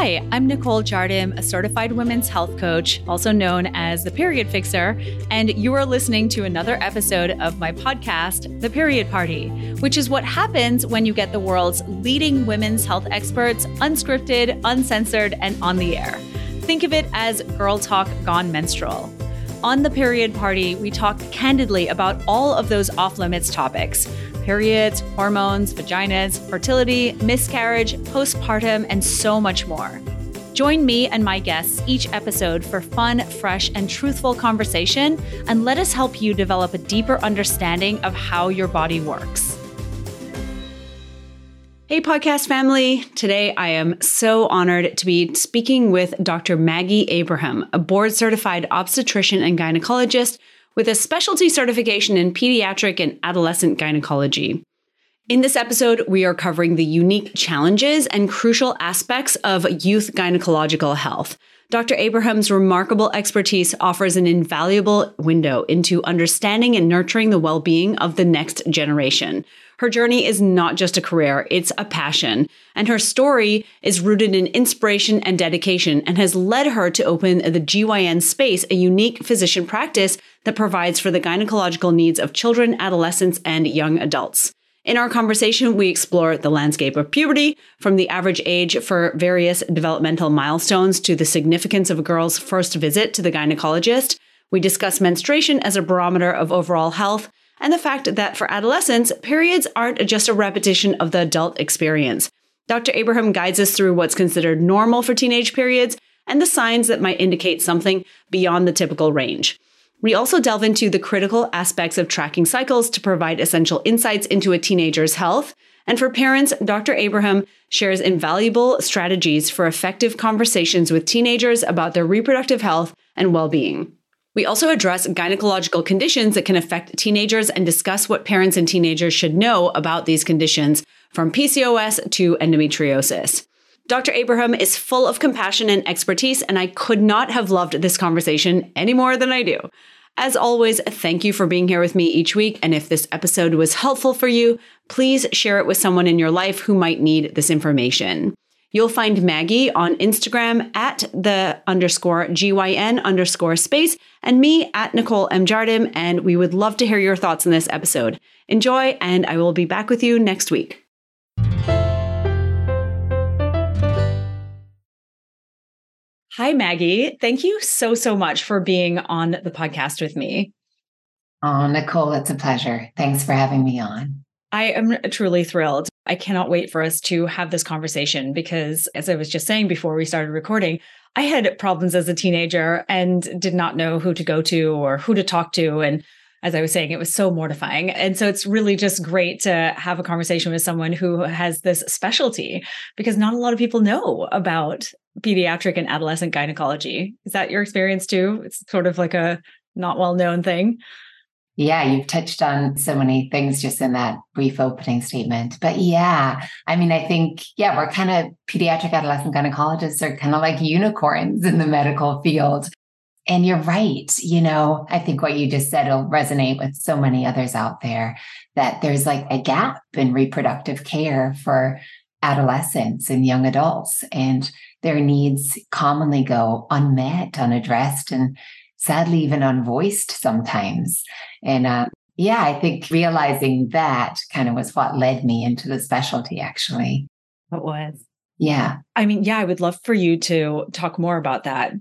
Hi, I'm Nicole Jardim, a certified women's health coach, also known as the Period Fixer, and you are listening to another episode of my podcast, The Period Party, which is what happens when you get the world's leading women's health experts unscripted, uncensored, and on the air. Think of it as Girl Talk Gone Menstrual. On The Period Party, we talk candidly about all of those off limits topics periods, hormones, vaginas, fertility, miscarriage, postpartum, and so much more. Join me and my guests each episode for fun, fresh, and truthful conversation, and let us help you develop a deeper understanding of how your body works. Hey, podcast family. Today I am so honored to be speaking with Dr. Maggie Abraham, a board certified obstetrician and gynecologist with a specialty certification in pediatric and adolescent gynecology. In this episode, we are covering the unique challenges and crucial aspects of youth gynecological health. Dr. Abraham's remarkable expertise offers an invaluable window into understanding and nurturing the well being of the next generation. Her journey is not just a career, it's a passion. And her story is rooted in inspiration and dedication and has led her to open the GYN space, a unique physician practice that provides for the gynecological needs of children, adolescents, and young adults. In our conversation, we explore the landscape of puberty, from the average age for various developmental milestones to the significance of a girl's first visit to the gynecologist. We discuss menstruation as a barometer of overall health and the fact that for adolescents, periods aren't just a repetition of the adult experience. Dr. Abraham guides us through what's considered normal for teenage periods and the signs that might indicate something beyond the typical range. We also delve into the critical aspects of tracking cycles to provide essential insights into a teenager's health. And for parents, Dr. Abraham shares invaluable strategies for effective conversations with teenagers about their reproductive health and well being. We also address gynecological conditions that can affect teenagers and discuss what parents and teenagers should know about these conditions, from PCOS to endometriosis. Dr. Abraham is full of compassion and expertise, and I could not have loved this conversation any more than I do. As always, thank you for being here with me each week. And if this episode was helpful for you, please share it with someone in your life who might need this information. You'll find Maggie on Instagram at the underscore GYN underscore space and me at Nicole M. Jardim. And we would love to hear your thoughts on this episode. Enjoy, and I will be back with you next week. Hi, Maggie. Thank you so, so much for being on the podcast with me. Oh, Nicole, it's a pleasure. Thanks for having me on. I am truly thrilled. I cannot wait for us to have this conversation because, as I was just saying before we started recording, I had problems as a teenager and did not know who to go to or who to talk to. And as I was saying, it was so mortifying. And so it's really just great to have a conversation with someone who has this specialty because not a lot of people know about pediatric and adolescent gynecology. Is that your experience too? It's sort of like a not well known thing. Yeah, you've touched on so many things just in that brief opening statement. But yeah, I mean, I think, yeah, we're kind of pediatric adolescent gynecologists are kind of like unicorns in the medical field. And you're right. You know, I think what you just said will resonate with so many others out there that there's like a gap in reproductive care for adolescents and young adults. And their needs commonly go unmet, unaddressed, and sadly even unvoiced sometimes. And uh, yeah, I think realizing that kind of was what led me into the specialty, actually. It was. Yeah. I mean, yeah, I would love for you to talk more about that.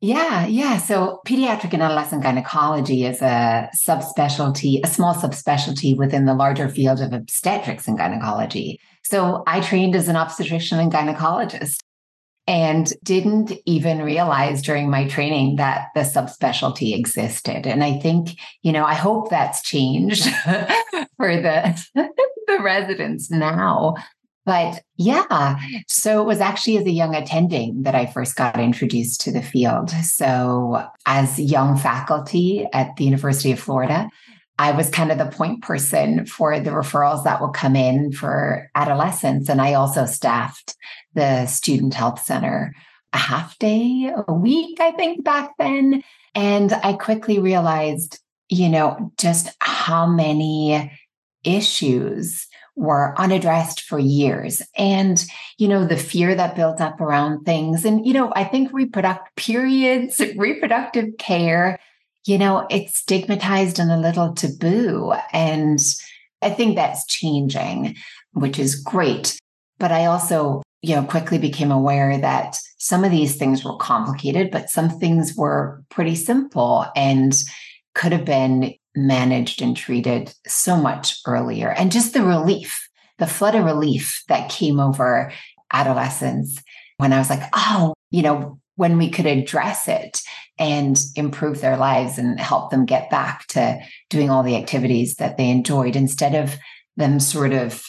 Yeah, yeah. So pediatric and adolescent gynecology is a subspecialty, a small subspecialty within the larger field of obstetrics and gynecology. So I trained as an obstetrician and gynecologist and didn't even realize during my training that the subspecialty existed. And I think, you know, I hope that's changed for the the residents now. But yeah, so it was actually as a young attending that I first got introduced to the field. So, as young faculty at the University of Florida, I was kind of the point person for the referrals that will come in for adolescents. And I also staffed the Student Health Center a half day a week, I think, back then. And I quickly realized, you know, just how many issues were unaddressed for years. And, you know, the fear that built up around things. And, you know, I think reproductive periods, reproductive care, you know, it's stigmatized and a little taboo. And I think that's changing, which is great. But I also, you know, quickly became aware that some of these things were complicated, but some things were pretty simple and could have been managed and treated so much earlier. And just the relief, the flood of relief that came over adolescents when I was like, oh, you know, when we could address it and improve their lives and help them get back to doing all the activities that they enjoyed instead of them sort of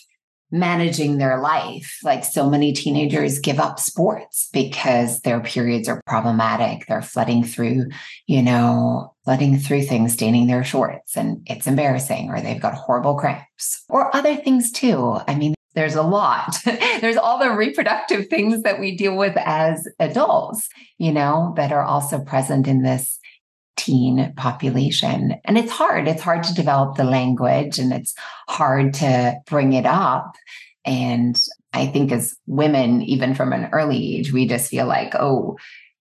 managing their life. Like so many teenagers give up sports because their periods are problematic. They're flooding through, you know, flooding through things, staining their shorts, and it's embarrassing, or they've got horrible cramps, or other things too. I mean, there's a lot. there's all the reproductive things that we deal with as adults, you know, that are also present in this teen population. And it's hard. It's hard to develop the language and it's hard to bring it up. And I think as women, even from an early age, we just feel like, oh,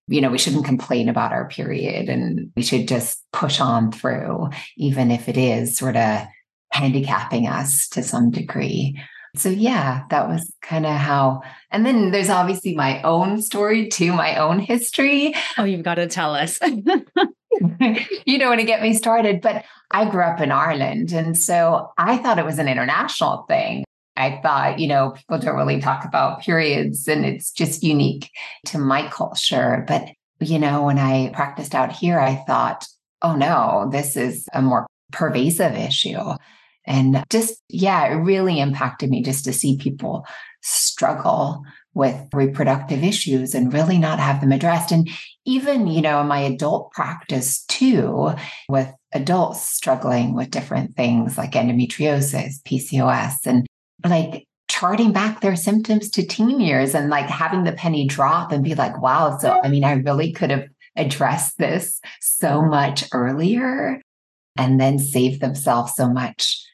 you know, we shouldn't complain about our period and we should just push on through, even if it is sort of handicapping us to some degree. So, yeah, that was kind of how. And then there's obviously my own story too, my own history. Oh, you've got to tell us. you don't want to get me started, but I grew up in Ireland. And so I thought it was an international thing. I thought, you know, people don't really talk about periods and it's just unique to my culture. But, you know, when I practiced out here, I thought, oh no, this is a more pervasive issue. And just, yeah, it really impacted me just to see people struggle with reproductive issues and really not have them addressed. And even, you know, in my adult practice too, with adults struggling with different things like endometriosis, PCOS, and like charting back their symptoms to teen years and like having the penny drop and be like, wow, so I mean, I really could have addressed this so much earlier and then saved themselves so much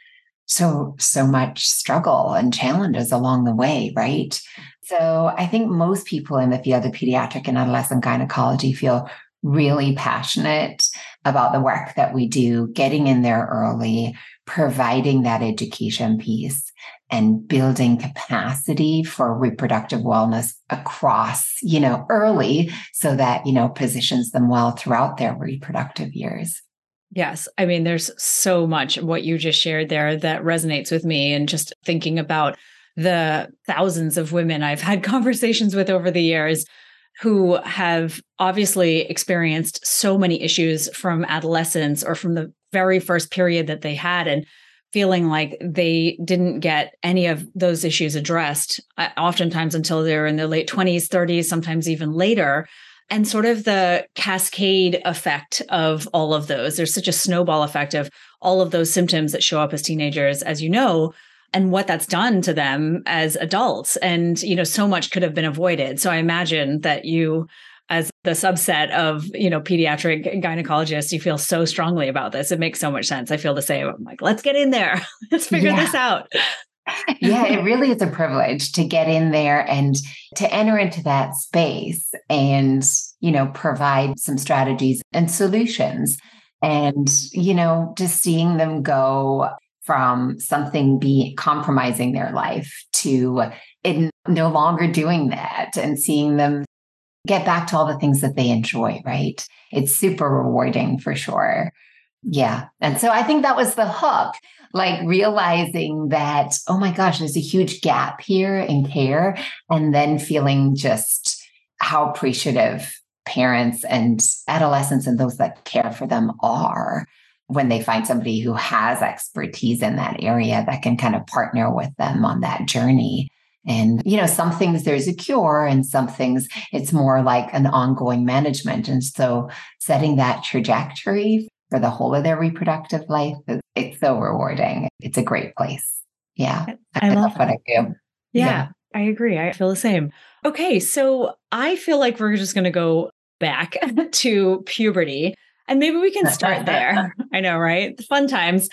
so so much struggle and challenges along the way right? So i think most people in the field of pediatric and adolescent gynecology feel really passionate about the work that we do getting in there early providing that education piece and building capacity for reproductive wellness across you know early so that you know positions them well throughout their reproductive years Yes. I mean, there's so much what you just shared there that resonates with me. And just thinking about the thousands of women I've had conversations with over the years who have obviously experienced so many issues from adolescence or from the very first period that they had and feeling like they didn't get any of those issues addressed, uh, oftentimes until they're in their late 20s, 30s, sometimes even later and sort of the cascade effect of all of those. There's such a snowball effect of all of those symptoms that show up as teenagers, as you know, and what that's done to them as adults. And, you know, so much could have been avoided. So I imagine that you, as the subset of, you know, pediatric gynecologists, you feel so strongly about this. It makes so much sense. I feel the same. I'm like, let's get in there. let's figure yeah. this out yeah, it really is a privilege to get in there and to enter into that space and, you know, provide some strategies and solutions. And, you know, just seeing them go from something be compromising their life to it no longer doing that and seeing them get back to all the things that they enjoy, right? It's super rewarding for sure. Yeah. And so I think that was the hook like realizing that, oh my gosh, there's a huge gap here in care. And then feeling just how appreciative parents and adolescents and those that care for them are when they find somebody who has expertise in that area that can kind of partner with them on that journey. And, you know, some things there's a cure and some things it's more like an ongoing management. And so setting that trajectory for the whole of their reproductive life. It's so rewarding. It's a great place. Yeah. I, I love what I do. Yeah, yeah, I agree. I feel the same. Okay. So I feel like we're just going to go back to puberty. And maybe we can start there. I know, right? Fun times.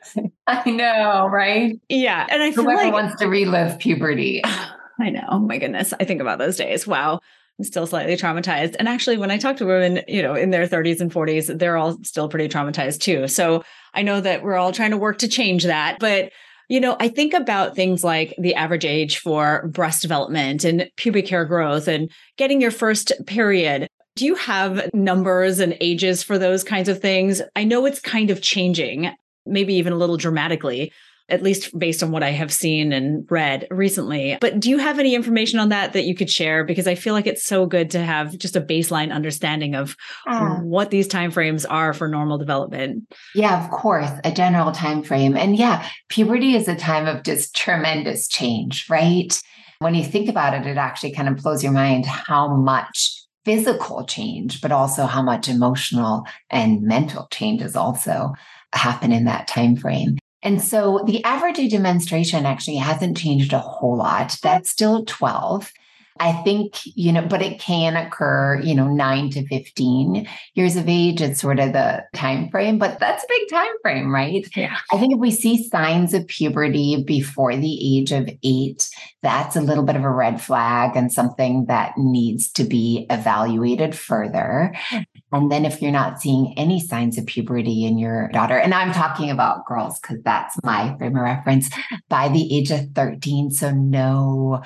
I know, right? Yeah. And I feel Whoever like wants to relive puberty. I know. Oh my goodness. I think about those days. Wow. I'm still slightly traumatized. And actually, when I talk to women, you know, in their 30s and 40s, they're all still pretty traumatized too. So I know that we're all trying to work to change that. But you know, I think about things like the average age for breast development and pubic hair growth and getting your first period. Do you have numbers and ages for those kinds of things? I know it's kind of changing, maybe even a little dramatically at least based on what I have seen and read recently. But do you have any information on that that you could share? Because I feel like it's so good to have just a baseline understanding of uh, what these timeframes are for normal development. Yeah, of course, a general time frame. And yeah, puberty is a time of just tremendous change, right? When you think about it, it actually kind of blows your mind how much physical change, but also how much emotional and mental changes also happen in that time frame. And so the average age of menstruation actually hasn't changed a whole lot. That's still 12. I think, you know, but it can occur, you know, nine to 15 years of age. It's sort of the time frame, but that's a big time frame, right? Yeah. I think if we see signs of puberty before the age of eight, that's a little bit of a red flag and something that needs to be evaluated further. Hmm. And then if you're not seeing any signs of puberty in your daughter, and I'm talking about girls because that's my frame of reference, by the age of 13, so no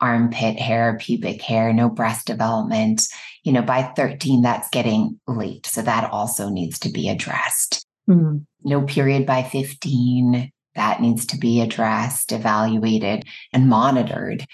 armpit hair, pubic hair, no breast development. You know, by 13, that's getting late. So that also needs to be addressed. Mm-hmm. No period by 15. That needs to be addressed, evaluated, and monitored.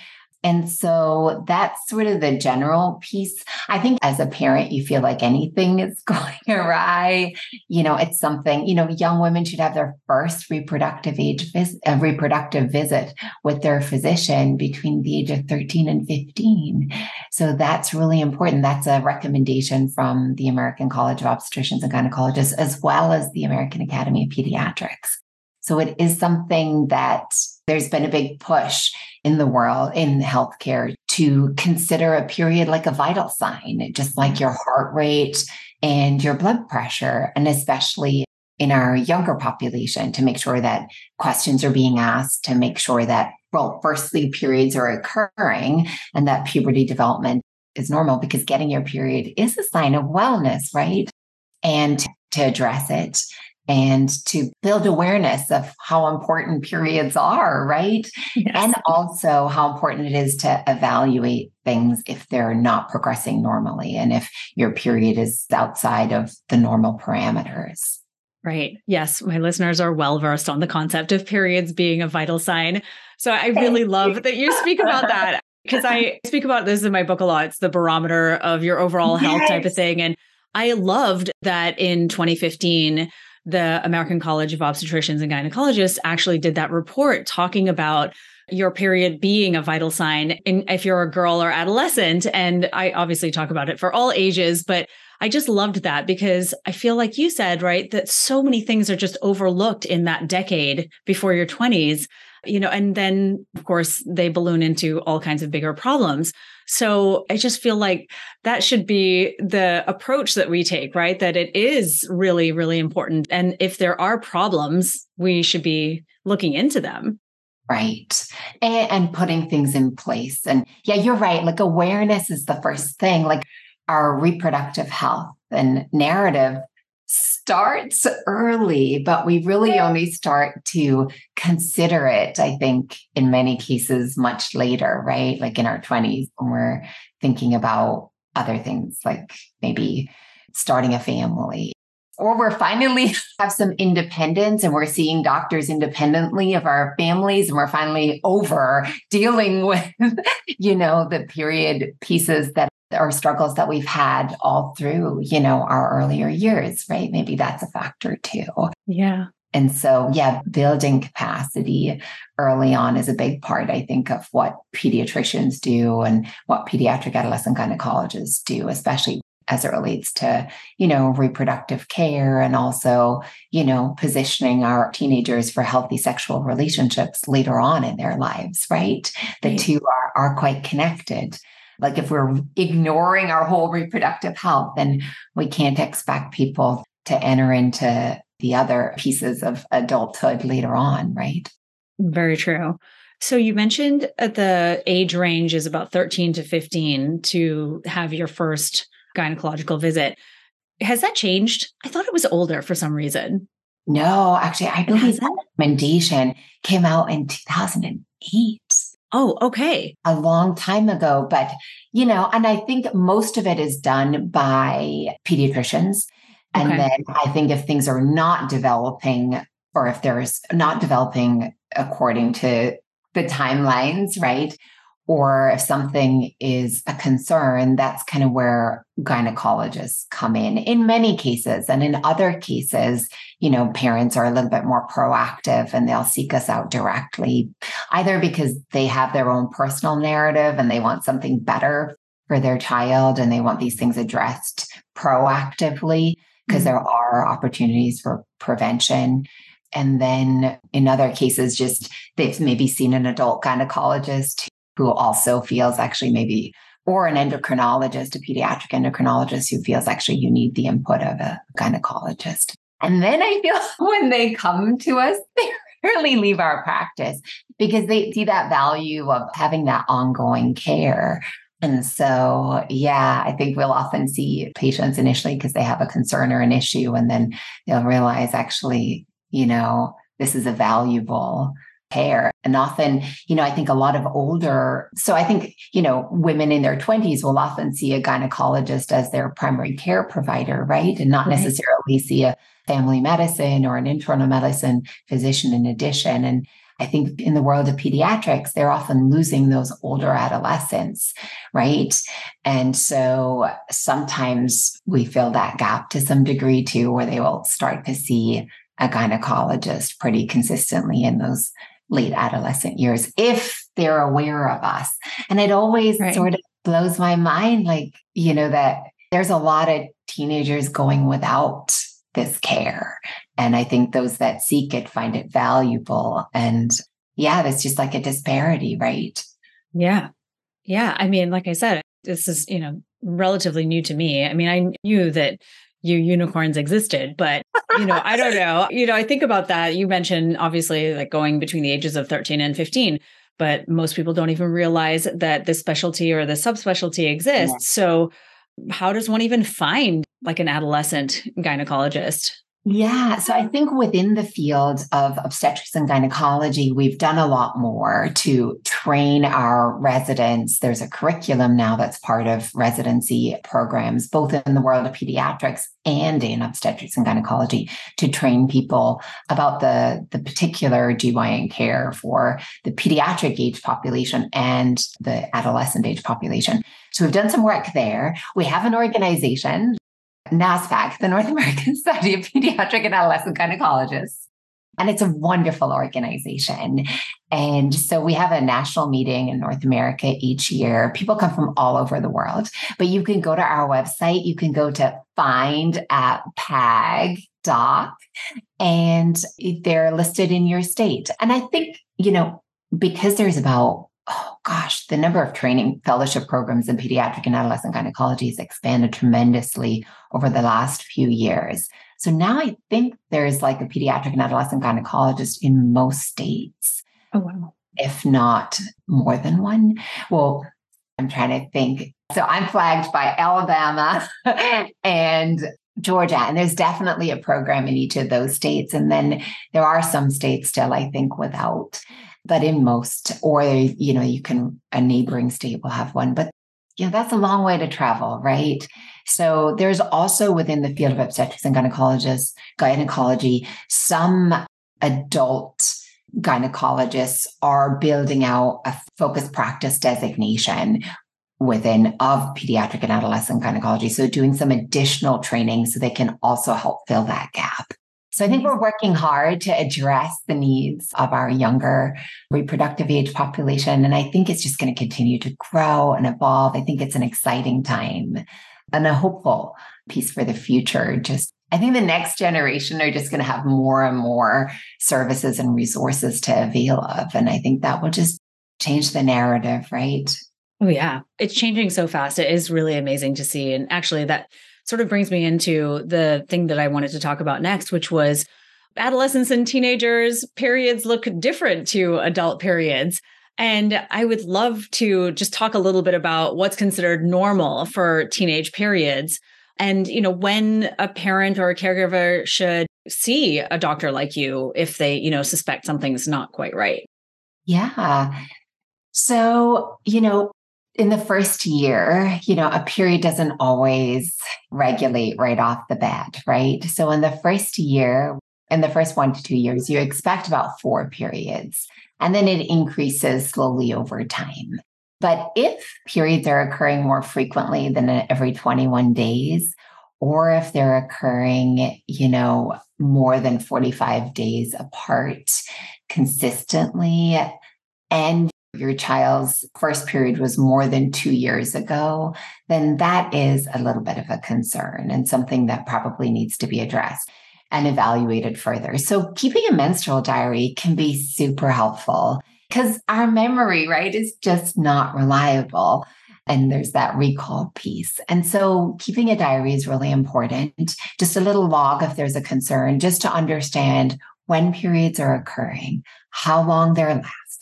And so that's sort of the general piece. I think as a parent, you feel like anything is going awry. You know, it's something, you know, young women should have their first reproductive age visit, a uh, reproductive visit with their physician between the age of 13 and 15. So that's really important. That's a recommendation from the American College of Obstetricians and Gynecologists, as well as the American Academy of Pediatrics. So it is something that there's been a big push in the world in healthcare to consider a period like a vital sign, just like mm. your heart rate and your blood pressure, and especially in our younger population to make sure that questions are being asked to make sure that, well, firstly, periods are occurring and that puberty development is normal because getting your period is a sign of wellness, right? And to address it and to build awareness of how important periods are, right? Yes. And also how important it is to evaluate things if they're not progressing normally and if your period is outside of the normal parameters. Right. Yes. My listeners are well versed on the concept of periods being a vital sign. So I really love that you speak about that because I speak about this in my book a lot. It's the barometer of your overall health yes. type of thing. And I loved that in 2015, the American College of Obstetricians and Gynecologists actually did that report talking about your period being a vital sign in, if you're a girl or adolescent. And I obviously talk about it for all ages, but I just loved that because I feel like you said, right, that so many things are just overlooked in that decade before your 20s, you know, and then of course they balloon into all kinds of bigger problems. So I just feel like that should be the approach that we take, right? That it is really, really important. And if there are problems, we should be looking into them. Right. And, putting things in place. And yeah, you're right. Like awareness is the first thing. Like our reproductive health and narrative starts early, but we really only start to consider it, I think, in many cases, much later, right? Like in our 20s when we're thinking about other things like maybe starting a family. Or we're finally have some independence and we're seeing doctors independently of our families and we're finally over dealing with, you know, the period pieces that or struggles that we've had all through, you know, our earlier years, right? Maybe that's a factor too. Yeah. And so, yeah, building capacity early on is a big part, I think, of what pediatricians do and what pediatric adolescent gynecologists do, especially as it relates to, you know, reproductive care and also, you know, positioning our teenagers for healthy sexual relationships later on in their lives, right? The right. two are, are quite connected. Like if we're ignoring our whole reproductive health, then we can't expect people to enter into the other pieces of adulthood later on, right? Very true. So you mentioned at the age range is about 13 to 15 to have your first gynecological visit. Has that changed? I thought it was older for some reason. No, actually, I believe that recommendation came out in 2008. Oh, okay. A long time ago. But, you know, and I think most of it is done by pediatricians. And okay. then I think if things are not developing, or if there's not developing according to the timelines, right? Or if something is a concern, that's kind of where gynecologists come in in many cases. And in other cases, you know, parents are a little bit more proactive and they'll seek us out directly, either because they have their own personal narrative and they want something better for their child and they want these things addressed proactively because mm-hmm. there are opportunities for prevention. And then in other cases, just they've maybe seen an adult gynecologist who also feels actually maybe, or an endocrinologist, a pediatric endocrinologist who feels actually you need the input of a gynecologist. And then I feel when they come to us, they rarely leave our practice because they see that value of having that ongoing care. And so, yeah, I think we'll often see patients initially because they have a concern or an issue, and then they'll realize actually, you know, this is a valuable care. And often, you know, I think a lot of older, so I think, you know, women in their 20s will often see a gynecologist as their primary care provider, right? And not right. necessarily see a family medicine or an internal medicine physician in addition. And I think in the world of pediatrics, they're often losing those older adolescents, right? And so sometimes we fill that gap to some degree too, where they will start to see a gynecologist pretty consistently in those late adolescent years if they're aware of us. And it always right. sort of blows my mind, like, you know, that there's a lot of teenagers going without this care. And I think those that seek it find it valuable. And yeah, there's just like a disparity, right? Yeah. Yeah. I mean, like I said, this is, you know, relatively new to me. I mean, I knew that you unicorns existed, but you know, I don't know. You know, I think about that. You mentioned obviously like going between the ages of 13 and 15, but most people don't even realize that this specialty or the subspecialty exists. Yeah. So how does one even find like an adolescent gynecologist? Yeah. So I think within the field of obstetrics and gynecology, we've done a lot more to train our residents. There's a curriculum now that's part of residency programs, both in the world of pediatrics and in obstetrics and gynecology to train people about the, the particular GYN care for the pediatric age population and the adolescent age population. So we've done some work there. We have an organization NASPAG, the North American Society of Pediatric and Adolescent Gynecologists. And it's a wonderful organization. And so we have a national meeting in North America each year. People come from all over the world, but you can go to our website. You can go to find at PAG doc and they're listed in your state. And I think, you know, because there's about oh gosh, the number of training fellowship programs in pediatric and adolescent gynecology has expanded tremendously over the last few years. So now I think there's like a pediatric and adolescent gynecologist in most states. Oh, wow. If not more than one. Well, I'm trying to think. So I'm flagged by Alabama and Georgia, and there's definitely a program in each of those states. And then there are some states still, I think, without but in most, or you know, you can a neighboring state will have one, but know, that's a long way to travel, right? So there's also within the field of obstetrics and gynecologists, gynecology, some adult gynecologists are building out a focused practice designation within of pediatric and adolescent gynecology. So doing some additional training so they can also help fill that gap. So I think we're working hard to address the needs of our younger reproductive age population. And I think it's just going to continue to grow and evolve. I think it's an exciting time and a hopeful piece for the future. Just I think the next generation are just going to have more and more services and resources to avail of. And I think that will just change the narrative, right? Oh, yeah. It's changing so fast. It is really amazing to see. And actually, that sort of brings me into the thing that I wanted to talk about next, which was adolescents and teenagers' periods look different to adult periods. And I would love to just talk a little bit about what's considered normal for teenage periods. And you know when a parent or a caregiver should see a doctor like you if they you know suspect something's not quite right. Yeah. So you know in the first year, you know, a period doesn't always regulate right off the bat, right? So in the first year, in the first one to two years, you expect about four periods, and then it increases slowly over time. But if periods are occurring more frequently than every 21 days, or if they're occurring, you know, more than 45 days apart consistently, and your child's first period was more than two years ago, then that is a little bit of a concern and something that probably needs to be addressed and evaluated further. So, keeping a menstrual diary can be super helpful because our memory, right, is just not reliable. And there's that recall piece. And so keeping a diary is really important. Just a little log if there's a concern, just to understand when periods are occurring, how long they're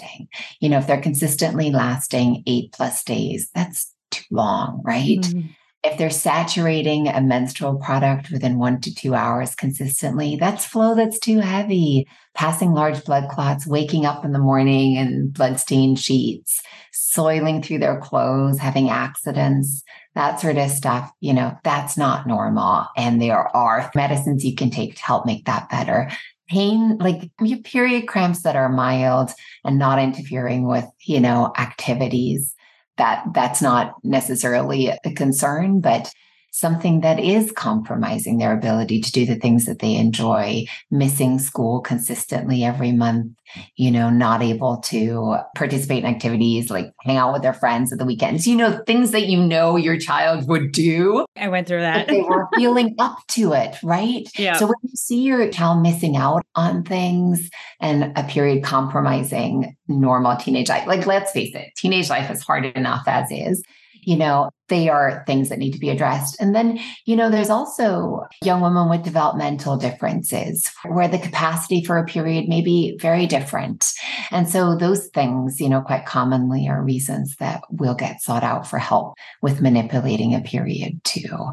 lasting. You know, if they're consistently lasting eight plus days, that's too long, right? Mm-hmm. If they're saturating a menstrual product within one to two hours consistently, that's flow that's too heavy. Passing large blood clots, waking up in the morning and bloodstained sheets, soiling through their clothes, having accidents, that sort of stuff, you know, that's not normal. And there are medicines you can take to help make that better. Pain, like period cramps that are mild and not interfering with, you know, activities. That that's not necessarily a concern, but something that is compromising their ability to do the things that they enjoy, missing school consistently every month, you know, not able to participate in activities like hang out with their friends at the weekends, you know, things that you know your child would do. I went through that. they were feeling up to it, right? Yeah. So when you see your child missing out on things and a period compromising normal teenage life, like let's face it, teenage life is hard enough as is you know, they are things that need to be addressed. And then, you know, there's also young women with developmental differences where the capacity for a period may be very different. And so those things, you know, quite commonly are reasons that will get sought out for help with manipulating a period too.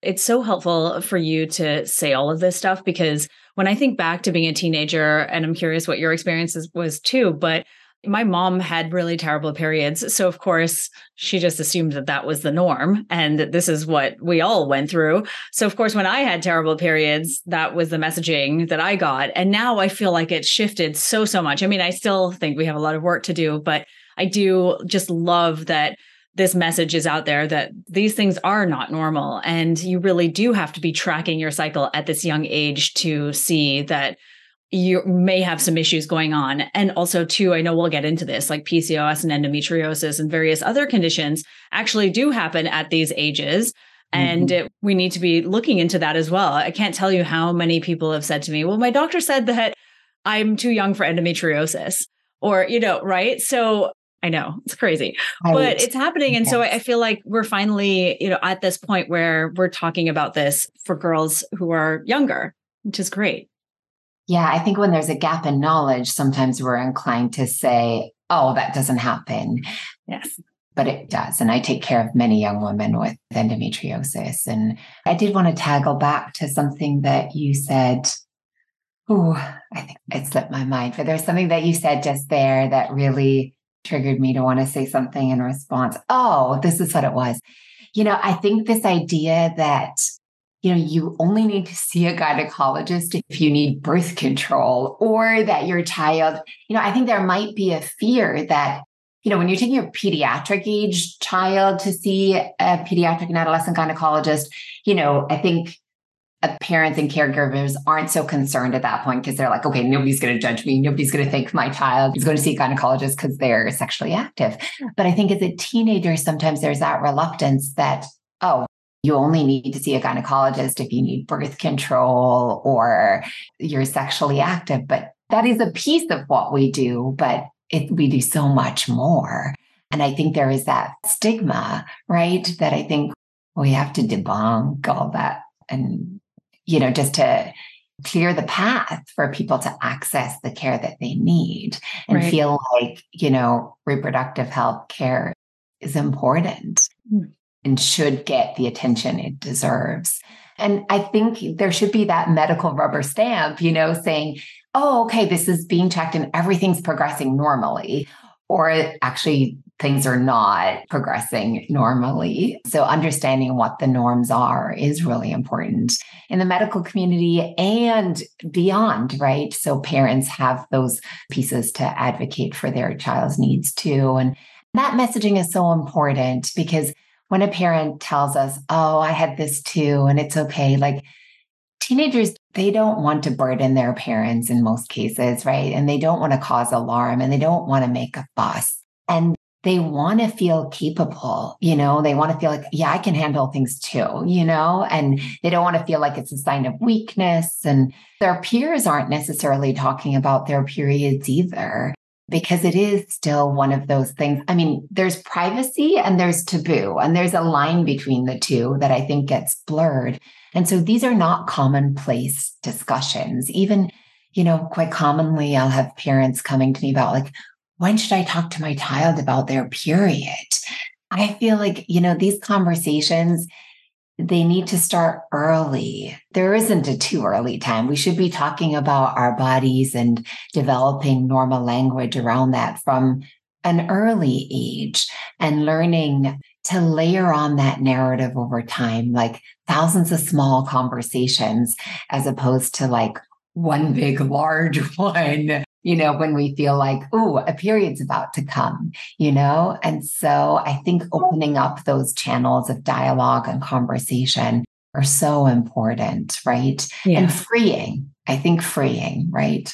It's so helpful for you to say all of this stuff because when I think back to being a teenager, and I'm curious what your experiences was too, but my mom had really terrible periods. So, of course, she just assumed that that was the norm and that this is what we all went through. So, of course, when I had terrible periods, that was the messaging that I got. And now I feel like it's shifted so, so much. I mean, I still think we have a lot of work to do, but I do just love that this message is out there that these things are not normal. And you really do have to be tracking your cycle at this young age to see that you may have some issues going on. And also, too, I know we'll get into this, like PCOS and endometriosis and various other conditions actually do happen at these ages. And mm-hmm. it, we need to be looking into that as well. I can't tell you how many people have said to me, well, my doctor said that I'm too young for endometriosis, or, you know, right? So I know it's crazy, right. but it's happening. And yes. so I feel like we're finally, you know, at this point where we're talking about this for girls who are younger, which is great. Yeah, I think when there's a gap in knowledge, sometimes we're inclined to say, oh, that doesn't happen. Yes. But it does. And I take care of many young women with endometriosis. And I did want to taggle back to something that you said. Oh, I think it slipped my mind, but there's something that you said just there that really triggered me to want to say something in response. Oh, this is what it was. You know, I think this idea that you know, you only need to see a gynecologist if you need birth control or that your child, you know, I think there might be a fear that, you know, when you're taking a pediatric age child to see a pediatric and adolescent gynecologist, you know, I think parents and caregivers aren't so concerned at that point because they're like, okay, nobody's going to judge me. Nobody's going to think my child is going to see a gynecologist because they're sexually active. But I think as a teenager, sometimes there's that reluctance that, oh, you only need to see a gynecologist if you need birth control or you're sexually active. But that is a piece of what we do, but it, we do so much more. And I think there is that stigma, right? That I think we have to debunk all that and, you know, just to clear the path for people to access the care that they need and right. feel like, you know, reproductive health care is important mm. And should get the attention it deserves. And I think there should be that medical rubber stamp, you know, saying, oh, okay, this is being checked and everything's progressing normally. Or actually, things are not progressing normally. So, understanding what the norms are is really important in the medical community and beyond, right? So, parents have those pieces to advocate for their child's needs too. And that messaging is so important because when a parent tells us, oh, I had this too, and it's okay, like teenagers, they don't want to burden their parents in most cases, right? And they don't want to cause alarm and they don't want to make a fuss. And they want to feel capable, you know, they want to feel like, yeah, I can handle things too, you know, and they don't want to feel like it's a sign of weakness. And their peers aren't necessarily talking about their periods either, because it is still one of those things. I mean, there's privacy and there's taboo, and there's a line between the two that I think gets blurred. And so these are not commonplace discussions. Even, you know, quite commonly, I'll have parents coming to me about, like, when should I talk to my child about their period? I feel like, you know, these conversations, they need to start early. There isn't a too early time. We should be talking about our bodies and developing normal language around that from an early age and learning to layer on that narrative over time, like thousands of small conversations, as opposed to like one big, large one you know, when we feel like, oh, a period's about to come, you know? And so I think mm-hmm. opening up those channels of dialogue and conversation are so important, right? Yeah. And freeing, I think freeing, right?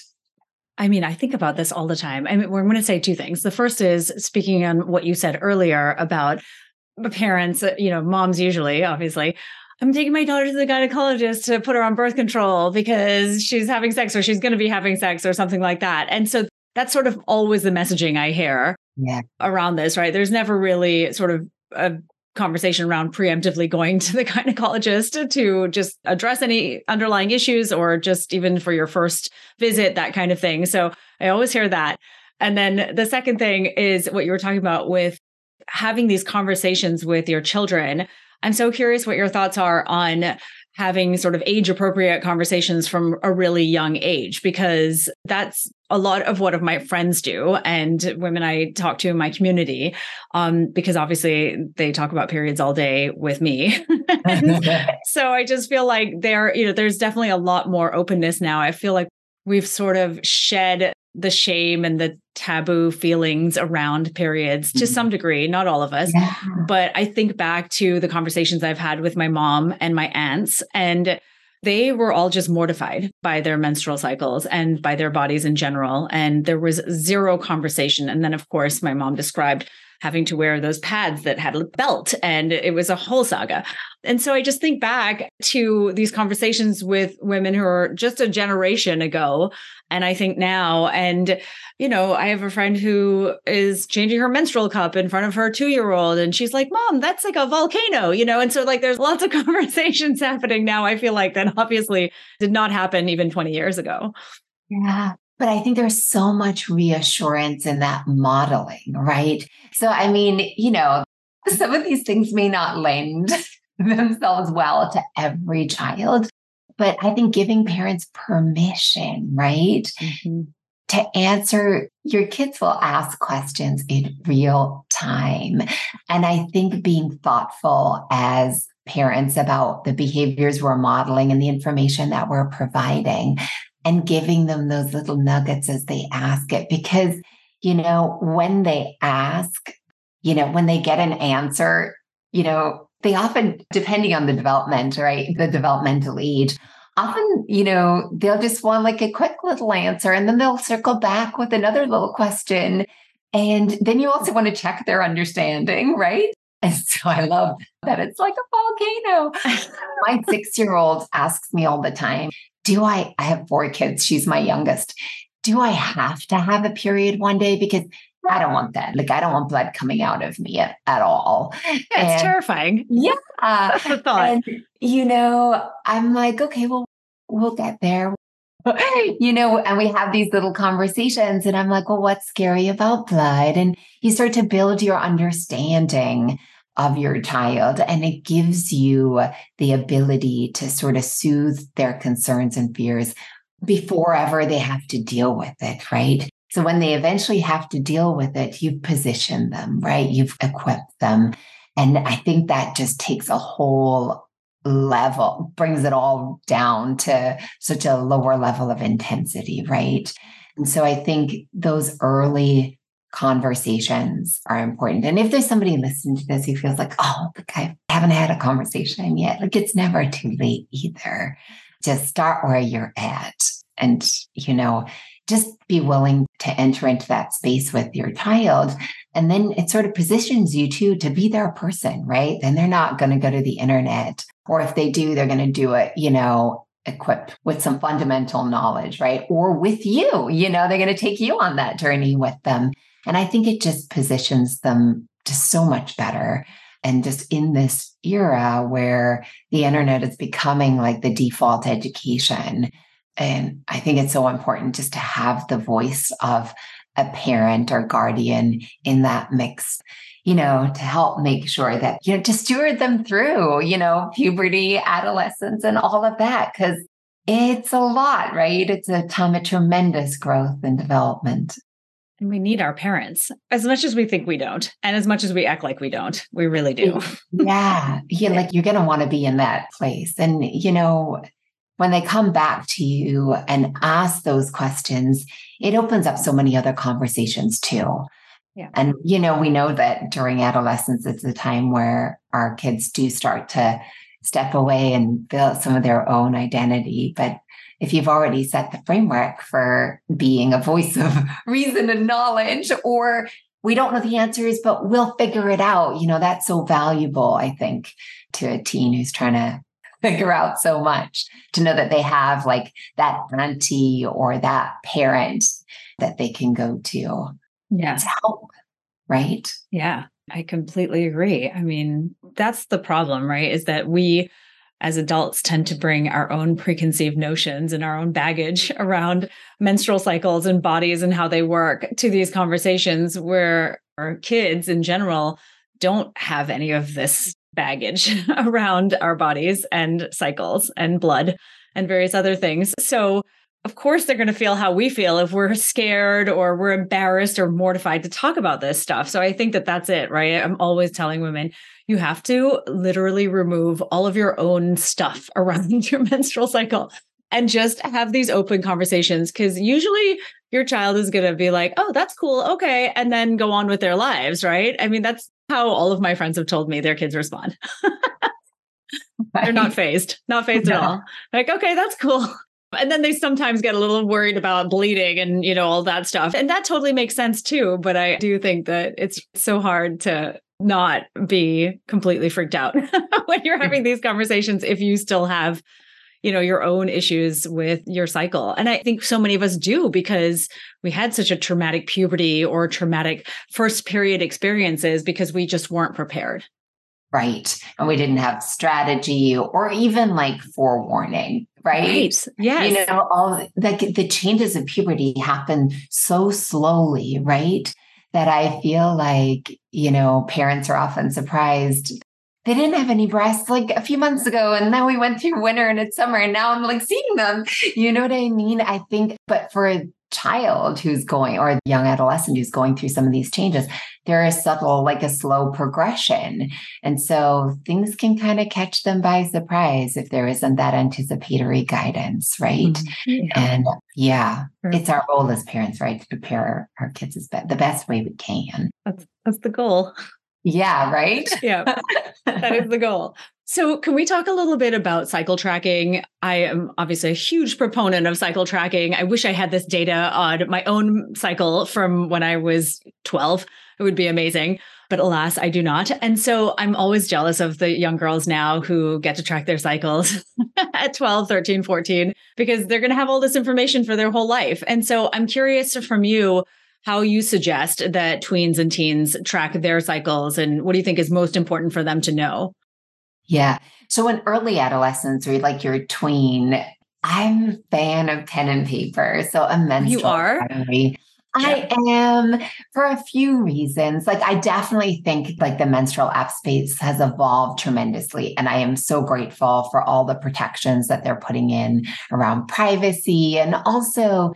I mean, I think about this all the time. I mean, we're going to say two things. The first is speaking on what you said earlier about parents, you know, moms usually, obviously, I'm taking my daughter to the gynecologist to put her on birth control because she's having sex or she's going to be having sex or something like that. And so that's sort of always the messaging I hear yeah. around this, right? There's never really sort of a conversation around preemptively going to the gynecologist to just address any underlying issues or just even for your first visit, that kind of thing. So I always hear that. And then the second thing is what you were talking about with having these conversations with your children I'm so curious what your thoughts are on having sort of age appropriate conversations from a really young age because that's a lot of what of my friends do and women I talk to in my community um, because obviously they talk about periods all day with me. so I just feel like there you know there's definitely a lot more openness now. I feel like we've sort of shed the shame and the taboo feelings around periods to mm-hmm. some degree, not all of us. Yeah. But I think back to the conversations I've had with my mom and my aunts, and they were all just mortified by their menstrual cycles and by their bodies in general. And there was zero conversation. And then, of course, my mom described having to wear those pads that had a belt and it was a whole saga. And so I just think back to these conversations with women who are just a generation ago. And I think now, and, you know, I have a friend who is changing her menstrual cup in front of her two year old. And she's like, Mom, that's like a volcano, you know? And so, like, there's lots of conversations happening now. I feel like that obviously did not happen even 20 years ago. Yeah. But I think there's so much reassurance in that modeling, right? So, I mean, you know, some of these things may not lend themselves well to every child, but I think giving parents permission, right? Mm-hmm. To answer, your kids will ask questions in real time. And I think being thoughtful as parents about the behaviors we're modeling and the information that we're providing and giving them those little nuggets as they ask it. Because, you know, when they ask, you know, when they get an answer, you know, they often, depending on the development, right, the developmental age, often, you know, they'll just want like a quick little answer and then they'll circle back with another little question. And then you also want to check their understanding, right? And so I love that it's like a volcano. My six year old asks me all the time, do I, I have four kids, she's my youngest. Do I have to have a period one day? Because I don't want that. Like, I don't want blood coming out of me at, at all. Yeah, it's and, terrifying. Yeah. That's the thought. And, you know, I'm like, okay, well, we'll get there. you know, and we have these little conversations, and I'm like, well, what's scary about blood? And you start to build your understanding of your child, and it gives you the ability to sort of soothe their concerns and fears before ever they have to deal with it, right? So when they eventually have to deal with it, you've positioned them, right? You've equipped them. And I think that just takes a whole level, brings it all down to such a lower level of intensity, right? And so I think those early conversations are important. And if there's somebody listening to this who feels like, oh, I haven't had a conversation yet, like it's never too late either. Just start where you're at. And, you know, just be willing to enter into that space with your child. And then it sort of positions you too to be their person, right? Then they're not going to go to the internet. Or if they do, they're going to do it, you know, equipped with some fundamental knowledge, right? Or with you, you know, they're going to take you on that journey with them. And I think it just positions them just so much better. And just in this era where the internet is becoming like the default education, and I think it's so important just to have the voice of a parent or guardian in that mix, you know, to help make sure that, you know, to steward them through, you know, puberty, adolescence, and all of that. Cause it's a lot, right? It's a time of tremendous growth and development. And we need our parents as much as we think we don't, and as much as we act like we don't. We really do. yeah. Yeah. Like you're going to want to be in that place. And, you know, when they come back to you and ask those questions, it opens up so many other conversations too. Yeah. And, you know, we know that during adolescence, it's a time where our kids do start to step away and build some of their own identity. But if you've already set the framework for being a voice of reason and knowledge, or we don't know the answers, but we'll figure it out, you know, that's so valuable, I think, to a teen who's trying to figure out so much to know that they have like that auntie or that parent that they can go to yeah. to help. Right. Yeah, I completely agree. I mean, that's the problem, right? Is that we as adults tend to bring our own preconceived notions and our own baggage around menstrual cycles and bodies and how they work to these conversations where our kids in general don't have any of this baggage around our bodies and cycles and blood and various other things. So, of course, they're going to feel how we feel if we're scared or we're embarrassed or mortified to talk about this stuff. So, I think that that's it, right? I'm always telling women you have to literally remove all of your own stuff around your menstrual cycle and just have these open conversations because usually your child is going to be like, oh, that's cool. Okay. And then go on with their lives, right? I mean, that's how all of my friends have told me their kids respond. They're not phased, not phased no. at all. Like, okay, that's cool. And then they sometimes get a little worried about bleeding and, you know, all that stuff. And that totally makes sense too. But I do think that it's so hard to not be completely freaked out when you're having these conversations if you still have you know your own issues with your cycle and i think so many of us do because we had such a traumatic puberty or traumatic first period experiences because we just weren't prepared right. And we didn't have strategy or even like forewarning right, right. yes. You know all like the changes of puberty happen so slowly right? That i feel like you know parents are often surprised. They didn't have any breasts like a few months ago and now we went through winter and it's summer and now i'm like seeing them. You know what i mean? I think but for child who's going or a young adolescent who's going through some of these changes there is subtle like a slow progression and so things can kind of catch them by surprise if there isn't that anticipatory guidance right mm-hmm. yeah. and yeah it's our role as parents right to prepare our kids as be- the best way we can that's that's the goal yeah, right? yeah, that is the goal. So, can we talk a little bit about cycle tracking? I am obviously a huge proponent of cycle tracking. I wish I had this data on my own cycle from when I was 12. It would be amazing. But alas, I do not. And so I'm always jealous of the young girls now who get to track their cycles at 12, 13, 14, because they're going to have all this information for their whole life. And so I'm curious from you how you suggest that tweens and teens track their cycles and what do you think is most important for them to know? Yeah. So in early adolescence or like your tween, I'm a fan of pen and paper. So a menstrual you are? diary. I am for a few reasons. Like I definitely think like the menstrual app space has evolved tremendously and I am so grateful for all the protections that they're putting in around privacy and also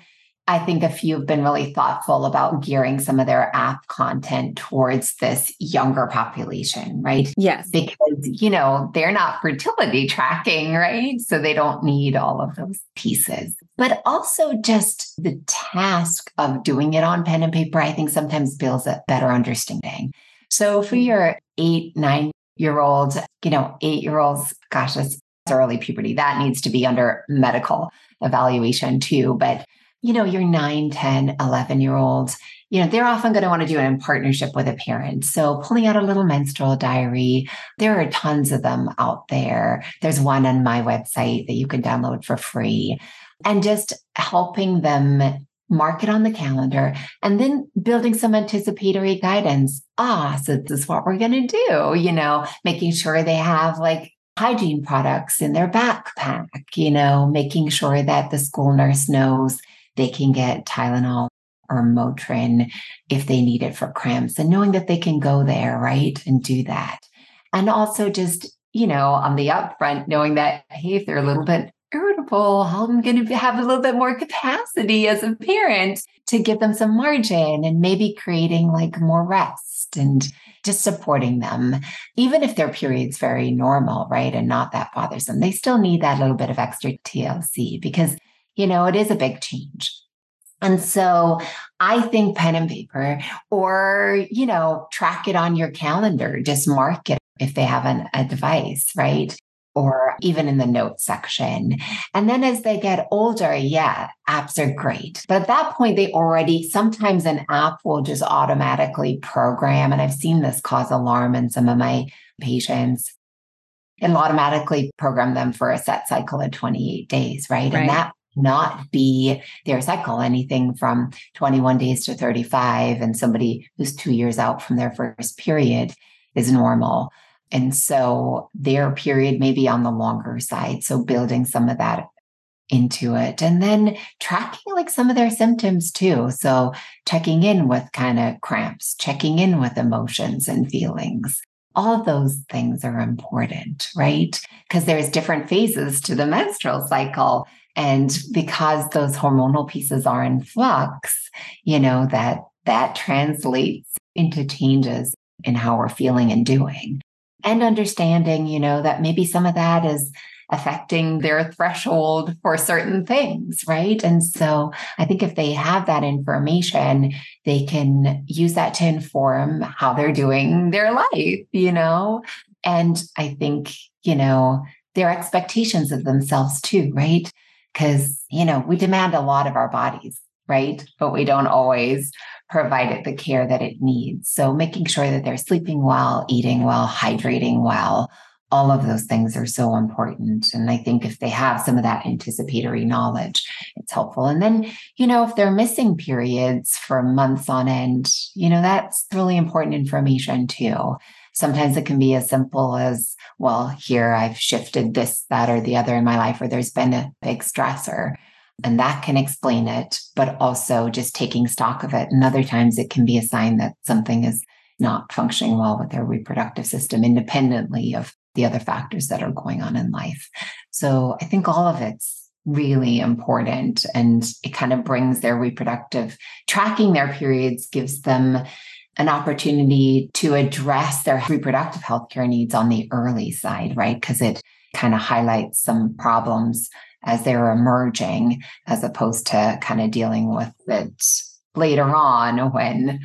I think a few have been really thoughtful about gearing some of their app content towards this younger population, right? Yes. Because, you know, they're not fertility tracking, right? So they don't need all of those pieces. But also just the task of doing it on pen and paper, I think sometimes builds a better understanding. So for mm-hmm. your eight, nine year olds, you know, eight year olds, gosh, that's early puberty. That needs to be under medical evaluation too. But you know, your 9, 10, 11 year olds, you know, they're often going to want to do it in partnership with a parent. So pulling out a little menstrual diary, there are tons of them out there. There's one on my website that you can download for free and just helping them mark it on the calendar and then building some anticipatory guidance. Ah, so this is what we're going to do, you know, making sure they have like hygiene products in their backpack, you know, making sure that the school nurse knows they can get Tylenol or Motrin if they need it for cramps and knowing that they can go there, right? And do that. And also just, you know, on the upfront, knowing that, hey, if they're a little bit irritable, I'm going to have a little bit more capacity as a parent to give them some margin and maybe creating like more rest and just supporting them. Even if their period's very normal, right? And not that bothersome, they still need that little bit of extra TLC because you know, it is a big change. And so I think pen and paper, or, you know, track it on your calendar, just mark it if they have an, a device, right? Or even in the notes section. And then as they get older, yeah, apps are great. But at that point, they already, sometimes an app will just automatically program. And I've seen this cause alarm in some of my patients. It'll automatically program them for a set cycle of 28 days, right? right. And that not be their cycle, anything from 21 days to 35, and somebody who's two years out from their first period is normal. And so their period may be on the longer side. So building some of that into it and then tracking like some of their symptoms too. So checking in with kind of cramps, checking in with emotions and feelings. All those things are important, right? Because there's different phases to the menstrual cycle. And because those hormonal pieces are in flux, you know, that that translates into changes in how we're feeling and doing. And understanding, you know, that maybe some of that is affecting their threshold for certain things, right? And so I think if they have that information, they can use that to inform how they're doing their life, you know? And I think, you know, their expectations of themselves too, right? Because, you know, we demand a lot of our bodies, right? But we don't always provide it the care that it needs. So making sure that they're sleeping well, eating well, hydrating well, all of those things are so important. And I think if they have some of that anticipatory knowledge, it's helpful. And then, you know, if they're missing periods for months on end, you know, that's really important information too. Sometimes it can be as simple as, well, here I've shifted this, that, or the other in my life, or there's been a big stressor. And that can explain it, but also just taking stock of it. And other times it can be a sign that something is not functioning well with their reproductive system, independently of the other factors that are going on in life. So I think all of it's really important and it kind of brings their reproductive tracking their periods gives them an opportunity to address their reproductive health care needs on the early side, right? Because it kind of highlights some problems as they're emerging, as opposed to kind of dealing with it later on when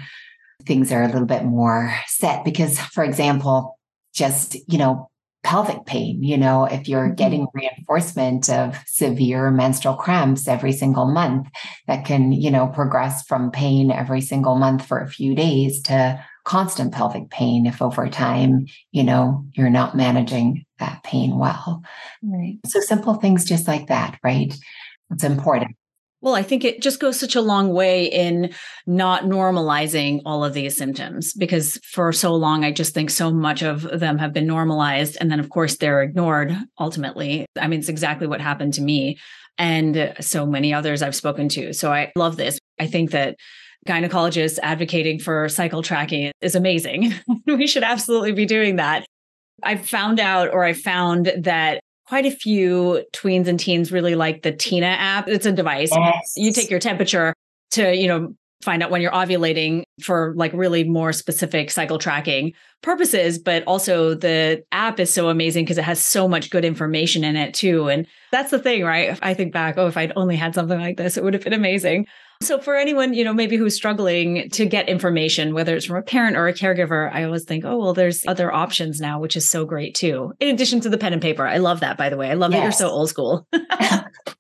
things are a little bit more set. Because, for example, just, you know, pelvic pain. You know, if you're mm-hmm. getting reinforcement of severe menstrual cramps every single month, that can, you know, progress from pain every single month for a few days to constant pelvic pain if over time, you know, you're not managing that pain well. Right. So simple things just like that, right? It's important. Well, I think it just goes such a long way in not normalizing all of these symptoms because for so long, I just think so much of them have been normalized. And then, of course, they're ignored ultimately. I mean, it's exactly what happened to me and so many others I've spoken to. So I love this. I think that gynecologists advocating for cycle tracking is amazing. we should absolutely be doing that. I found out or I found that quite a few tweens and teens really like the Tina app. It's a device. Yes. You take your temperature to, you know, find out when you're ovulating for like really more specific cycle tracking purposes but also the app is so amazing because it has so much good information in it too and that's the thing right if i think back oh if i'd only had something like this it would have been amazing so for anyone, you know, maybe who's struggling to get information, whether it's from a parent or a caregiver, I always think, oh, well, there's other options now, which is so great too. In addition to the pen and paper. I love that, by the way. I love yes. that you're so old school.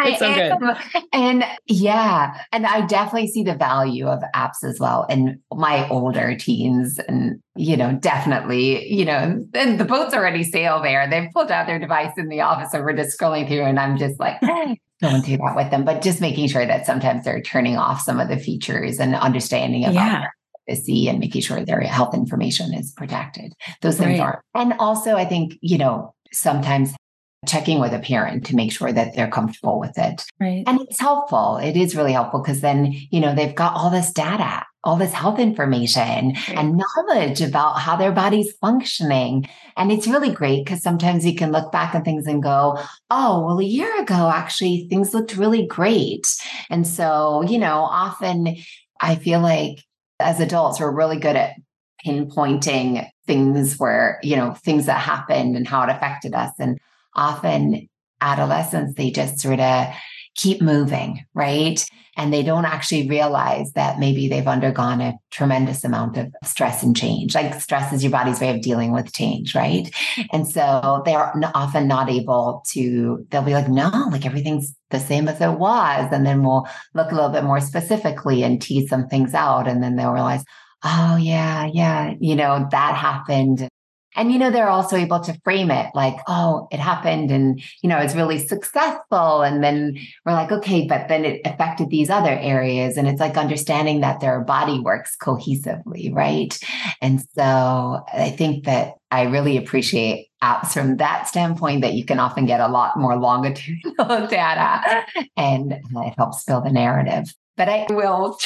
it's so good. And yeah, and I definitely see the value of apps as well. And my older teens, and you know, definitely, you know, and the boat's already sail there. They've pulled out their device in the office, and we're just scrolling through, and I'm just like, eh, don't do that with them, but just making sure that sometimes they're turning off some of the features and understanding about yeah. privacy and making sure their health information is protected. Those things right. are. And also, I think, you know, sometimes checking with a parent to make sure that they're comfortable with it. Right. And it's helpful. It is really helpful because then, you know, they've got all this data all this health information right. and knowledge about how their body's functioning. And it's really great because sometimes you can look back on things and go, oh, well, a year ago, actually, things looked really great. And so, you know, often I feel like as adults, we're really good at pinpointing things where, you know, things that happened and how it affected us. And often adolescents, they just sort of keep moving, right? and they don't actually realize that maybe they've undergone a tremendous amount of stress and change. Like stress is your body's way of dealing with change, right? And so they're often not able to, they'll be like, no, like everything's the same as it was. And then we'll look a little bit more specifically and tease some things out. And then they'll realize, oh, yeah, yeah, you know, that happened. And, you know, they're also able to frame it like, oh, it happened and, you know, it's really successful. And then we're like, okay, but then it affected these other areas. And it's like understanding that their body works cohesively, right? And so I think that I really appreciate apps from that standpoint that you can often get a lot more longitudinal data and it helps build a narrative. But I will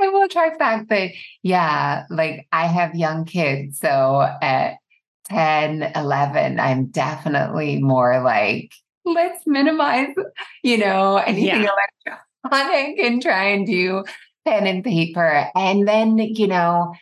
I will try back, but yeah, like I have young kids. So at 10, 11, I'm definitely more like, let's minimize, you know, anything yeah. electronic and try and do pen and paper. And then, you know,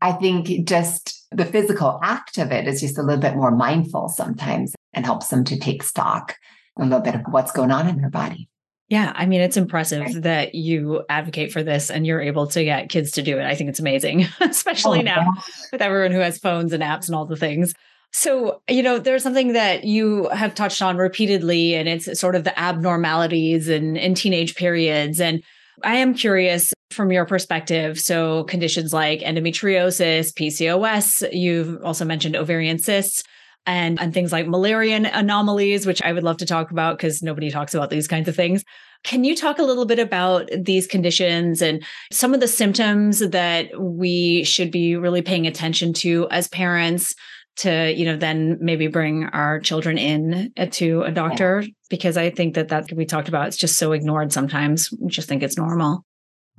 I think just the physical act of it is just a little bit more mindful sometimes and helps them to take stock a little bit of what's going on in their body. Yeah, I mean, it's impressive that you advocate for this and you're able to get kids to do it. I think it's amazing, oh, especially oh, now with everyone who has phones and apps and all the things. So, you know, there's something that you have touched on repeatedly, and it's sort of the abnormalities in, in teenage periods. And I am curious from your perspective. So, conditions like endometriosis, PCOS, you've also mentioned ovarian cysts and, and things like Müllerian anomalies, which I would love to talk about because nobody talks about these kinds of things. Can you talk a little bit about these conditions and some of the symptoms that we should be really paying attention to as parents to, you know, then maybe bring our children in uh, to a doctor? Because I think that that we talked about, it's just so ignored sometimes. We just think it's normal.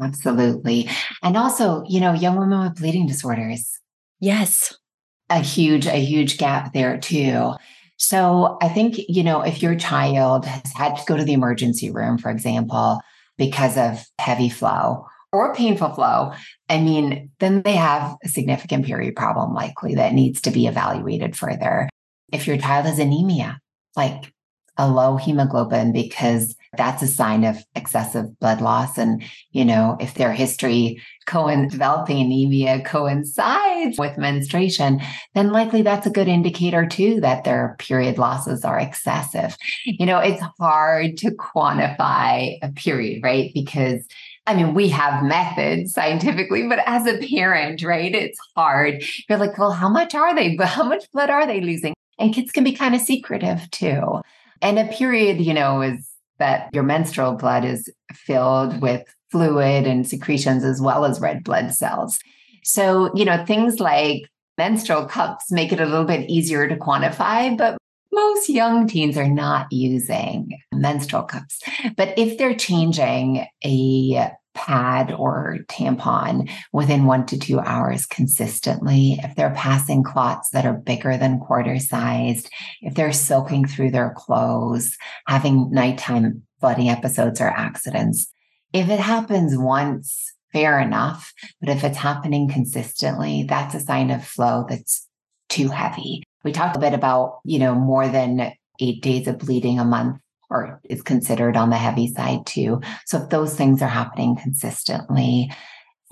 Absolutely. And also, you know, young women with bleeding disorders. Yes a huge, a huge gap there too. So I think, you know, if your child has had to go to the emergency room, for example, because of heavy flow or painful flow, I mean, then they have a significant period problem likely that needs to be evaluated further. If your child has anemia, like a low hemoglobin because that's a sign of excessive blood loss. And, you know, if their history coin developing anemia coincides with menstruation, then likely that's a good indicator too that their period losses are excessive. You know, it's hard to quantify a period, right? Because I mean, we have methods scientifically, but as a parent, right, it's hard. You're like, well, how much are they? How much blood are they losing? And kids can be kind of secretive too. And a period, you know, is that your menstrual blood is filled with fluid and secretions as well as red blood cells. So, you know, things like menstrual cups make it a little bit easier to quantify, but most young teens are not using menstrual cups. But if they're changing a pad or tampon within one to two hours consistently, if they're passing clots that are bigger than quarter sized, if they're soaking through their clothes, having nighttime flooding episodes or accidents, if it happens once, fair enough. But if it's happening consistently, that's a sign of flow that's too heavy. We talked a bit about, you know, more than eight days of bleeding a month or is considered on the heavy side too. So if those things are happening consistently,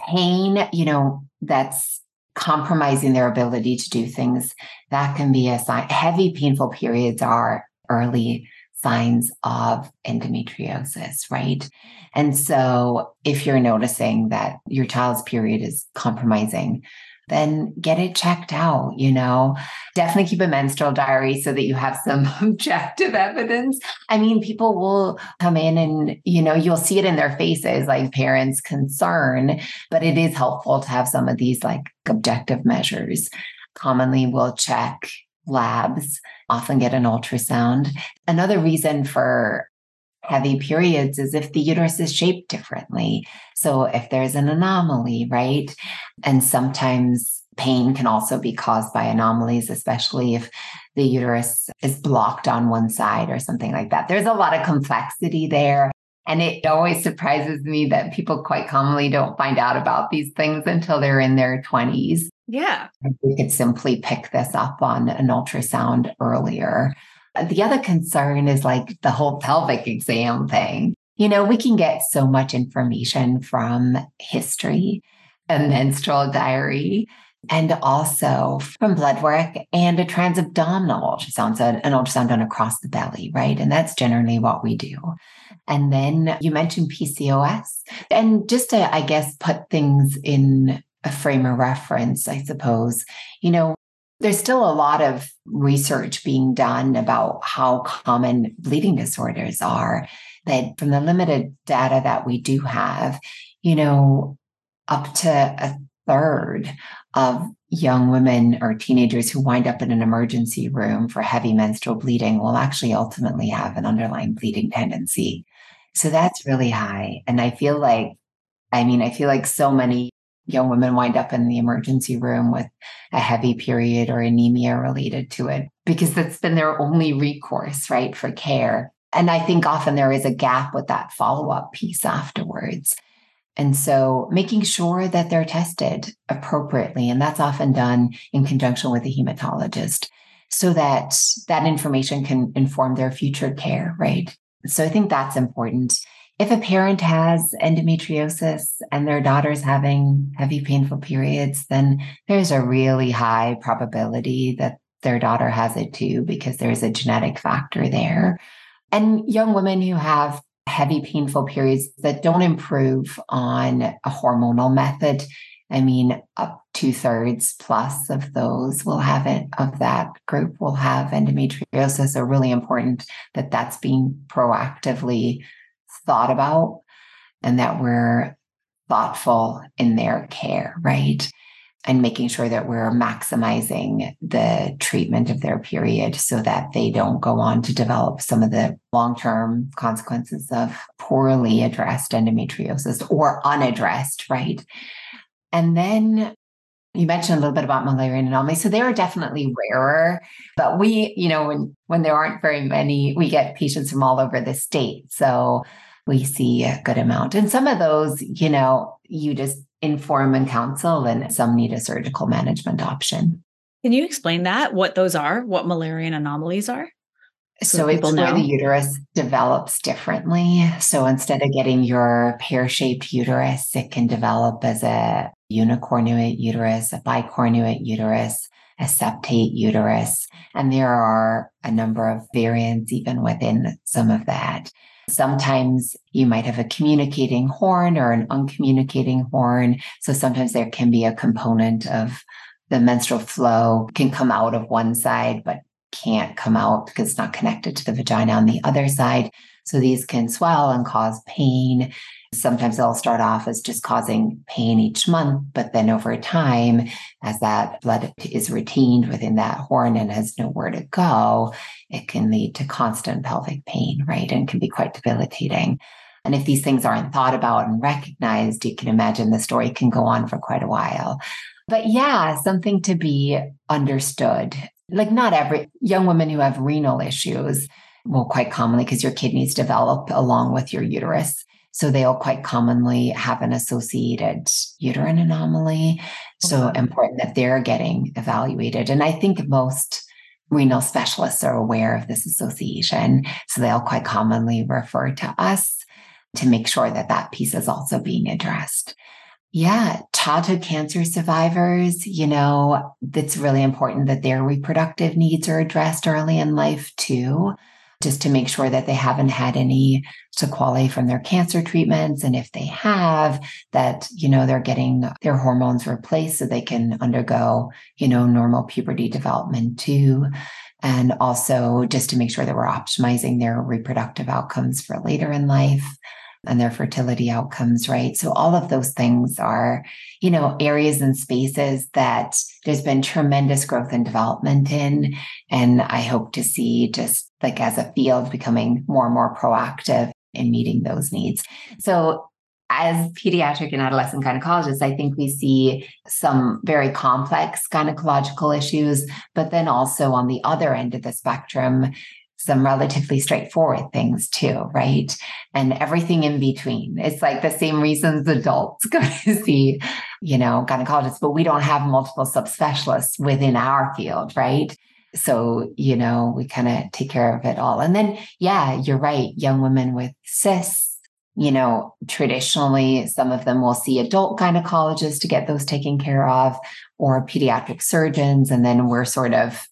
pain, you know, that's compromising their ability to do things, that can be a sign. Heavy, painful periods are early signs of endometriosis, right? And so if you're noticing that your child's period is compromising, then get it checked out, you know. Definitely keep a menstrual diary so that you have some objective evidence. I mean, people will come in and, you know, you'll see it in their faces, like parents' concern, but it is helpful to have some of these like objective measures. Commonly, we'll check labs, often get an ultrasound. Another reason for heavy periods is if the uterus is shaped differently. So if there's an anomaly, right? And sometimes pain can also be caused by anomalies, especially if the uterus is blocked on one side or something like that. There's a lot of complexity there. And it always surprises me that people quite commonly don't find out about these things until they're in their 20s. Yeah. We could simply pick this up on an ultrasound earlier. The other concern is like the whole pelvic exam thing. You know, we can get so much information from history, a menstrual diary, and also from blood work and a transabdominal ultrasound, so an ultrasound done across the belly, right? And that's generally what we do. And then you mentioned PCOS. And just to, I guess, put things in a frame of reference, I suppose, you know, there's still a lot of research being done about how common bleeding disorders are. That from the limited data that we do have, you know, up to a third of young women or teenagers who wind up in an emergency room for heavy menstrual bleeding will actually ultimately have an underlying bleeding tendency. So that's really high. And I feel like, I mean, I feel like so many young women wind up in the emergency room with a heavy period or anemia related to it because that's been their only recourse, right, for care. And I think often there is a gap with that follow up piece afterwards. And so making sure that they're tested appropriately, and that's often done in conjunction with a hematologist so that that information can inform their future care, right? So I think that's important if a parent has endometriosis and their daughter's having heavy painful periods, then there's a really high probability that their daughter has it too, because there's a genetic factor there. And young women who have heavy painful periods that don't improve on a hormonal method, I mean, up two thirds plus of those will have it, of that group will have endometriosis. So, really important that that's being proactively thought about and that we're thoughtful in their care, right? And making sure that we're maximizing the treatment of their period so that they don't go on to develop some of the long term consequences of poorly addressed endometriosis or unaddressed, right? And then you mentioned a little bit about Müllerian anomalies. So they are definitely rarer, but we, you know, when when there aren't very many, we get patients from all over the state. So we see a good amount. And some of those, you know, you just inform and counsel, and some need a surgical management option. Can you explain that? What those are? What Müllerian anomalies are? So, so it's know. where the uterus develops differently. So instead of getting your pear-shaped uterus, it can develop as a unicornuate uterus, a bicornuate uterus, a septate uterus. And there are a number of variants even within some of that. Sometimes you might have a communicating horn or an uncommunicating horn. So sometimes there can be a component of the menstrual flow can come out of one side, but can't come out because it's not connected to the vagina on the other side. So these can swell and cause pain. Sometimes they'll start off as just causing pain each month, but then over time, as that blood is retained within that horn and has nowhere to go, it can lead to constant pelvic pain, right? And can be quite debilitating. And if these things aren't thought about and recognized, you can imagine the story can go on for quite a while. But yeah, something to be understood. Like, not every young women who have renal issues will quite commonly, because your kidneys develop along with your uterus, so they'll quite commonly have an associated uterine anomaly. So important that they're getting evaluated. And I think most renal specialists are aware of this association. So they'll quite commonly refer to us to make sure that that piece is also being addressed. Yeah, childhood cancer survivors, you know, it's really important that their reproductive needs are addressed early in life too just to make sure that they haven't had any sequelae from their cancer treatments. And if they have, that, you know, they're getting their hormones replaced so they can undergo, you know, normal puberty development too. And also just to make sure that we're optimizing their reproductive outcomes for later in life and their fertility outcomes, right? So all of those things are, you know, areas and spaces that there's been tremendous growth and development in. And I hope to see just like as a field becoming more and more proactive in meeting those needs. So as pediatric and adolescent gynecologists, I think we see some very complex gynecological issues, but then also on the other end of the spectrum, some relatively straightforward things too, right? And everything in between. It's like the same reasons adults go to see, you know, gynecologists, but we don't have multiple subspecialists within our field, right? So, you know, we kind of take care of it all. And then, yeah, you're right. Young women with cysts, you know, traditionally, some of them will see adult gynecologists to get those taken care of or pediatric surgeons. And then we're sort of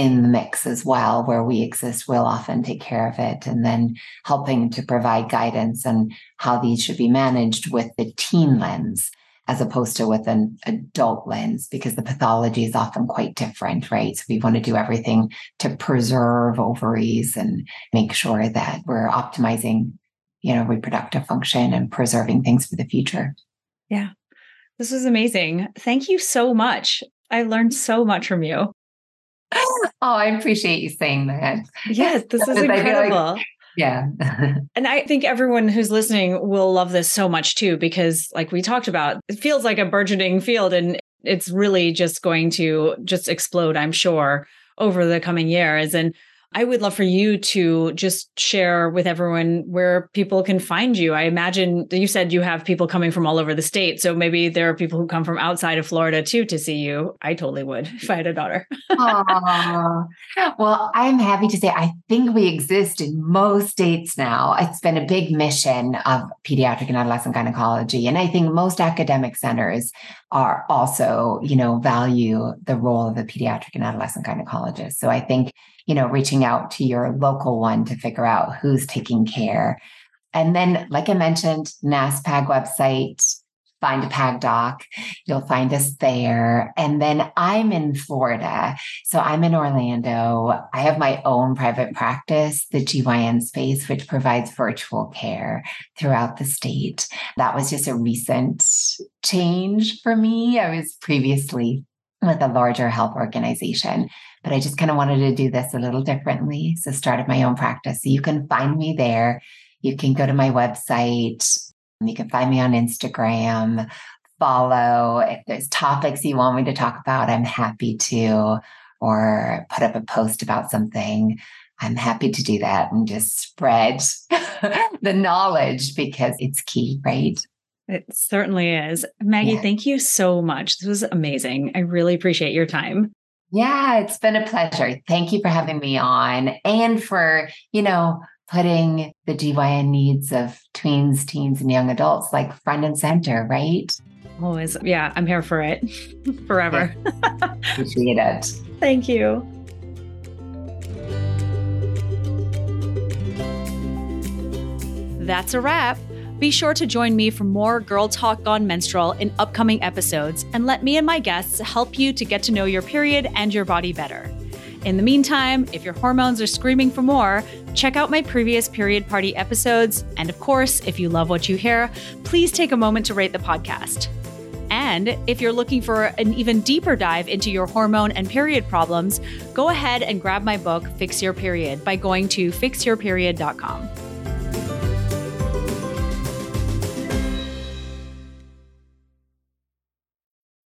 in the mix as well, where we exist, we'll often take care of it. And then helping to provide guidance on how these should be managed with the teen lens as opposed to with an adult lens because the pathology is often quite different, right? So we want to do everything to preserve ovaries and make sure that we're optimizing, you know, reproductive function and preserving things for the future. Yeah. This was amazing. Thank you so much. I learned so much from you. Oh, I appreciate you saying that. Yes, this is incredible. Yeah. and I think everyone who's listening will love this so much too, because like we talked about, it feels like a burgeoning field and it's really just going to just explode, I'm sure, over the coming years. And I would love for you to just share with everyone where people can find you. I imagine you said you have people coming from all over the state. So maybe there are people who come from outside of Florida too to see you. I totally would if I had a daughter. well, I'm happy to say I think we exist in most states now. It's been a big mission of pediatric and adolescent gynecology. And I think most academic centers are also, you know, value the role of a pediatric and adolescent gynecologist. So I think you know, reaching out to your local one to figure out who's taking care. And then, like I mentioned, NASPAG website, find a PAG doc. You'll find us there. And then I'm in Florida. So I'm in Orlando. I have my own private practice, the GYN space, which provides virtual care throughout the state. That was just a recent change for me. I was previously with a larger health organization but I just kind of wanted to do this a little differently. So started my own practice. So you can find me there. You can go to my website. You can find me on Instagram, follow. If there's topics you want me to talk about, I'm happy to, or put up a post about something. I'm happy to do that and just spread the knowledge because it's key, right? It certainly is. Maggie, yeah. thank you so much. This was amazing. I really appreciate your time. Yeah, it's been a pleasure. Thank you for having me on and for, you know, putting the GYN needs of tweens, teens, and young adults like front and center, right? Always. Yeah, I'm here for it forever. Appreciate it. Thank you. That's a wrap. Be sure to join me for more Girl Talk Gone Menstrual in upcoming episodes and let me and my guests help you to get to know your period and your body better. In the meantime, if your hormones are screaming for more, check out my previous period party episodes. And of course, if you love what you hear, please take a moment to rate the podcast. And if you're looking for an even deeper dive into your hormone and period problems, go ahead and grab my book, Fix Your Period, by going to fixyourperiod.com.